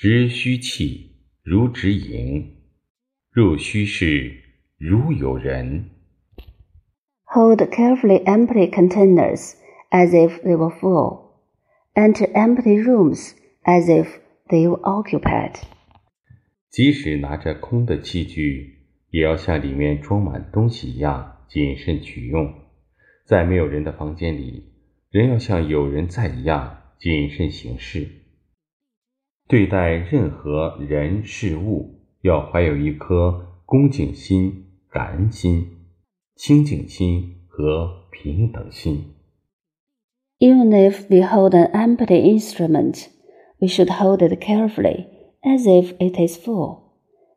直虚气，如直盈；入虚室，如有人。Hold carefully empty containers as if they were full. Enter empty rooms as if they were occupied. 即使拿着空的器具，也要像里面装满东西一样谨慎取用。在没有人的房间里，人要像有人在一样谨慎行事。对待任何人事物，要怀有一颗恭敬心、感恩心、清净心和平等心。 Even if we hold an empty instrument, we should hold it carefully, as if it is full.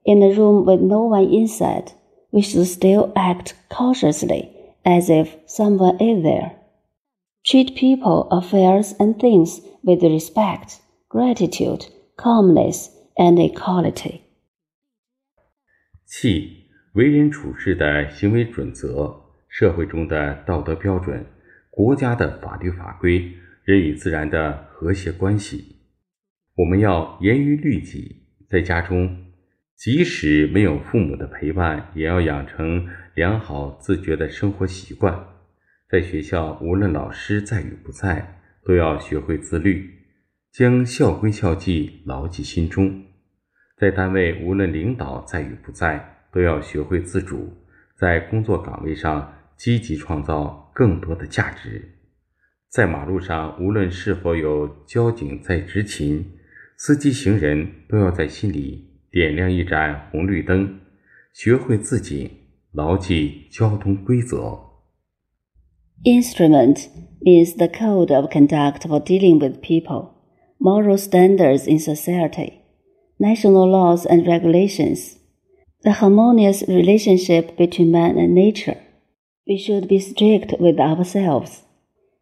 In a room with no one inside, we should still act cautiously, as if someone is there. Treat people, affairs, and things with respect, gratitude, calmness, and equality. 气，为人处事的行为准则，社会中的道德标准，国家的法律法规，人与自然的和谐关系。我们要严于律己，在家中，即使没有父母的陪伴，也要养成良好自觉的生活习惯。在学校，无论老师在与不在，都要学会自律，将校规校纪牢记心中。在单位，无论领导在与不在，都要学会自主，在工作岗位上积极创造更多的价值。在马路上，无论是否有交警在执勤，司机行人都要在心里点亮一盏红绿灯，学会自警，牢记交通规则。Instrument means the code of conduct for dealing with people, moral standards in society, national laws and regulations, the harmonious relationship between man and nature. We should be strict with ourselves.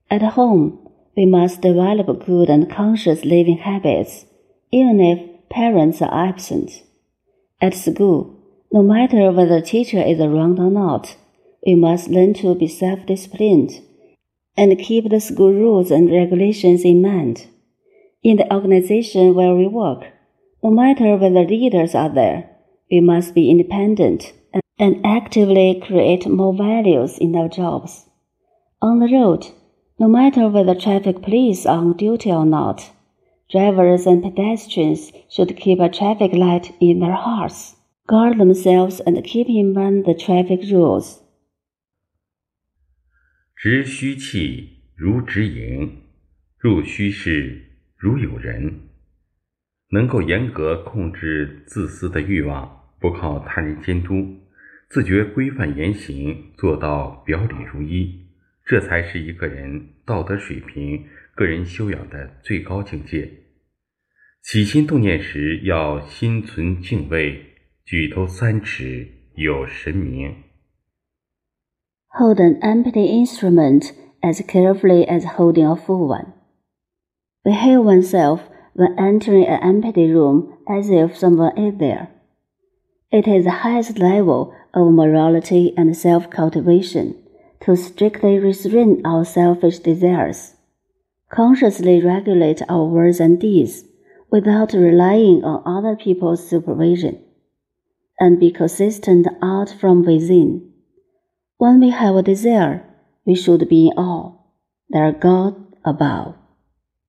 At home, we must develop good and conscious living habits, even if parents are absent. At school, no matter whether the teacher is around or not, we must learn to be self disciplined and keep the school rules and regulations in mind In the organization where we work, no matter whether leaders are there, we must be independent and actively create more values in our jobs. On the road, no matter whether traffic police are on duty or not, drivers and pedestrians should keep a traffic light in their hearts, guard themselves, and keep in mind the traffic rules. 直虚气，如直盈；入虚室， 如有人。能够严格控制自私的欲望，不靠他人监督，自觉规范言行，做到表里如一，这才是一个人道德水平、个人修养的最高境界。起心动念时，要心存敬畏，举头三尺有神明。Hold an empty instrument as carefully as holding a full one. Behave oneself when entering an empty room as if someone is there. It is the highest level of morality and self cultivation to strictly restrain our selfish desires, consciously regulate our words and deeds without relying on other people's supervision, and be consistent out from within. When we have a desire, we should be in awe. There are God above.